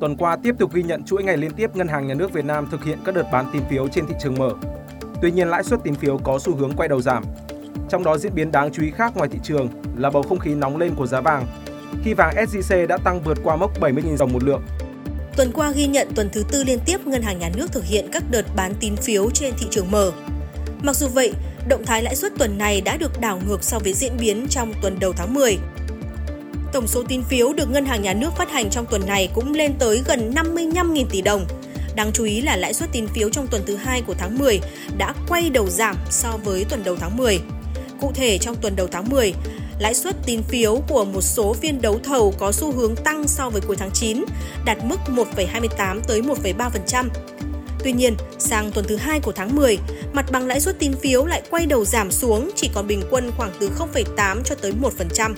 Tuần qua tiếp tục ghi nhận chuỗi ngày liên tiếp Ngân hàng Nhà nước Việt Nam thực hiện các đợt bán tín phiếu trên thị trường mở. Tuy nhiên lãi suất tín phiếu có xu hướng quay đầu giảm. Trong đó diễn biến đáng chú ý khác ngoài thị trường là bầu không khí nóng lên của giá vàng. Khi vàng SJC đã tăng vượt qua mốc 70.000 đồng một lượng. Tuần qua ghi nhận tuần thứ tư liên tiếp Ngân hàng Nhà nước thực hiện các đợt bán tín phiếu trên thị trường mở. Mặc dù vậy, động thái lãi suất tuần này đã được đảo ngược so với diễn biến trong tuần đầu tháng 10. Tổng số tín phiếu được Ngân hàng Nhà nước phát hành trong tuần này cũng lên tới gần 55.000 tỷ đồng. Đáng chú ý là lãi suất tín phiếu trong tuần thứ hai của tháng 10 đã quay đầu giảm so với tuần đầu tháng 10. Cụ thể trong tuần đầu tháng 10, lãi suất tín phiếu của một số phiên đấu thầu có xu hướng tăng so với cuối tháng 9, đạt mức 1,28 tới 1,3%. Tuy nhiên, sang tuần thứ hai của tháng 10, mặt bằng lãi suất tín phiếu lại quay đầu giảm xuống chỉ còn bình quân khoảng từ 0,8 cho tới 1%.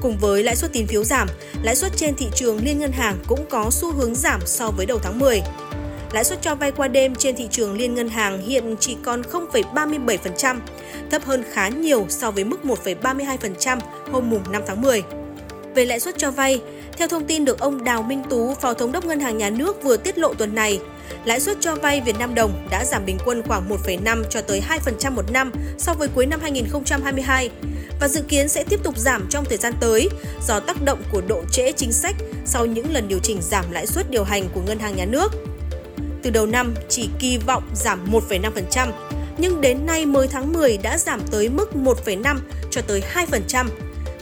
Cùng với lãi suất tín phiếu giảm, lãi suất trên thị trường liên ngân hàng cũng có xu hướng giảm so với đầu tháng 10. Lãi suất cho vay qua đêm trên thị trường liên ngân hàng hiện chỉ còn 0,37%, thấp hơn khá nhiều so với mức 1,32% hôm mùng 5 tháng 10. Về lãi suất cho vay, theo thông tin được ông Đào Minh Tú, Phó Thống đốc Ngân hàng Nhà nước vừa tiết lộ tuần này, lãi suất cho vay Việt Nam đồng đã giảm bình quân khoảng 1,5 cho tới 2% một năm so với cuối năm 2022 và dự kiến sẽ tiếp tục giảm trong thời gian tới do tác động của độ trễ chính sách sau những lần điều chỉnh giảm lãi suất điều hành của Ngân hàng Nhà nước. Từ đầu năm chỉ kỳ vọng giảm 1,5%, nhưng đến nay mới tháng 10 đã giảm tới mức 1,5 cho tới 2%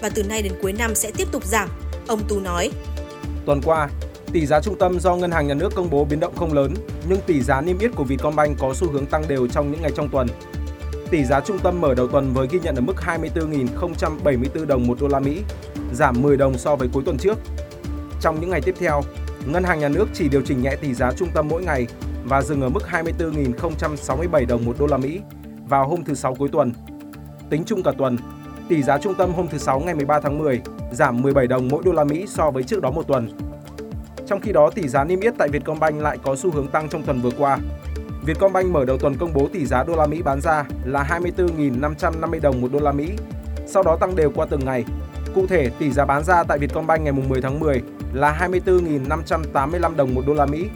và từ nay đến cuối năm sẽ tiếp tục giảm, ông Tú nói. Tuần qua, tỷ giá trung tâm do Ngân hàng Nhà nước công bố biến động không lớn, nhưng tỷ giá niêm yết của Vietcombank có xu hướng tăng đều trong những ngày trong tuần. Tỷ giá trung tâm mở đầu tuần với ghi nhận ở mức 24.074 đồng một đô la Mỹ, giảm 10 đồng so với cuối tuần trước. Trong những ngày tiếp theo, Ngân hàng Nhà nước chỉ điều chỉnh nhẹ tỷ giá trung tâm mỗi ngày và dừng ở mức 24.067 đồng một đô la Mỹ vào hôm thứ Sáu cuối tuần. Tính chung cả tuần, tỷ giá trung tâm hôm thứ Sáu ngày 13 tháng 10 giảm 17 đồng mỗi đô la Mỹ so với trước đó một tuần. Trong khi đó, tỷ giá niêm yết tại Vietcombank lại có xu hướng tăng trong tuần vừa qua. Vietcombank mở đầu tuần công bố tỷ giá đô la Mỹ bán ra là 24.550 đồng một đô la Mỹ, sau đó tăng đều qua từng ngày. Cụ thể, tỷ giá bán ra tại Vietcombank ngày 10 tháng 10 là 24.585 đồng một đô la Mỹ,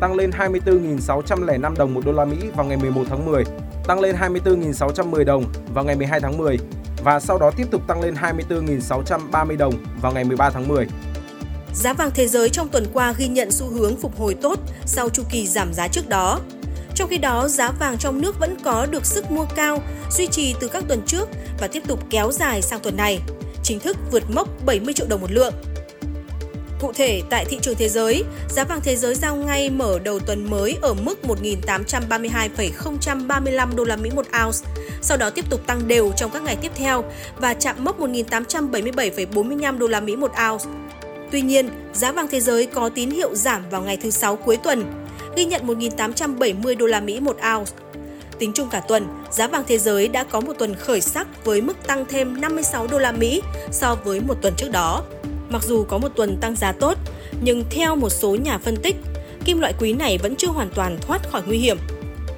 tăng lên 24.605 đồng một đô la Mỹ vào ngày 11 tháng 10, tăng lên 24.610 đồng vào ngày 12 tháng 10 và sau đó tiếp tục tăng lên 24.630 đồng vào ngày 13 tháng 10. Giá vàng thế giới trong tuần qua ghi nhận xu hướng phục hồi tốt sau chu kỳ giảm giá trước đó. Trong khi đó, giá vàng trong nước vẫn có được sức mua cao, duy trì từ các tuần trước và tiếp tục kéo dài sang tuần này, chính thức vượt mốc 70 triệu đồng một lượng. Cụ thể, tại thị trường thế giới, giá vàng thế giới giao ngay mở đầu tuần mới ở mức 1.832,035 đô la Mỹ một ounce, sau đó tiếp tục tăng đều trong các ngày tiếp theo và chạm mốc 1.877,45 đô la Mỹ một ounce. Tuy nhiên, giá vàng thế giới có tín hiệu giảm vào ngày thứ sáu cuối tuần, ghi nhận 1.870 đô la Mỹ một ounce. Tính chung cả tuần, giá vàng thế giới đã có một tuần khởi sắc với mức tăng thêm 56 đô la Mỹ so với một tuần trước đó. Mặc dù có một tuần tăng giá tốt, nhưng theo một số nhà phân tích, kim loại quý này vẫn chưa hoàn toàn thoát khỏi nguy hiểm.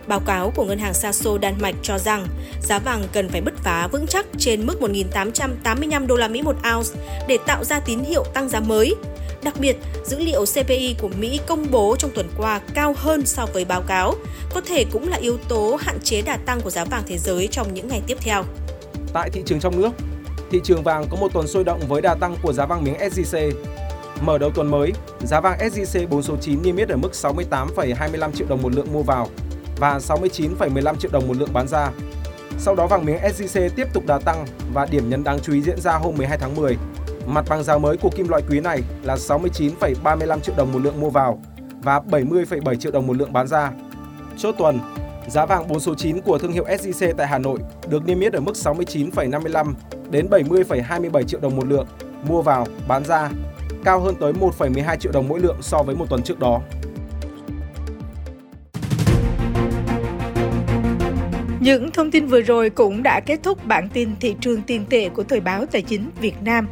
Báo cáo của ngân hàng Saso Đan Mạch cho rằng giá vàng cần phải bứt phá vững chắc trên mức 1.885 đô la Mỹ một ounce để tạo ra tín hiệu tăng giá mới. Đặc biệt, dữ liệu CPI của Mỹ công bố trong tuần qua cao hơn so với báo cáo, có thể cũng là yếu tố hạn chế đà tăng của giá vàng thế giới trong những ngày tiếp theo. Tại thị trường trong nước, thị trường vàng có một tuần sôi động với đà tăng của giá vàng miếng SJC. Mở đầu tuần mới, giá vàng SJC 4 số 9 niêm yết ở mức 68,25 triệu đồng một lượng mua vào và 69,15 triệu đồng một lượng bán ra. Sau đó vàng miếng SJC tiếp tục đà tăng và điểm nhấn đáng chú ý diễn ra hôm 12 tháng 10. Mặt bằng giá mới của kim loại quý này là 69,35 triệu đồng một lượng mua vào và 70,7 triệu đồng một lượng bán ra. Chốt tuần, giá vàng 4 số 9 của thương hiệu SJC tại Hà Nội được niêm yết ở mức 69,55 đến 70,27 triệu đồng một lượng mua vào, bán ra, cao hơn tới 1,12 triệu đồng mỗi lượng so với một tuần trước đó. Những thông tin vừa rồi cũng đã kết thúc bản tin thị trường tiền tệ của Thời báo Tài chính Việt Nam.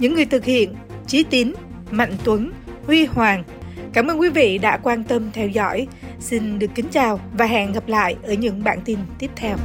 Những người thực hiện Chí Tín, Mạnh Tuấn, Huy Hoàng. Cảm ơn quý vị đã quan tâm theo dõi. Xin được kính chào và hẹn gặp lại ở những bản tin tiếp theo.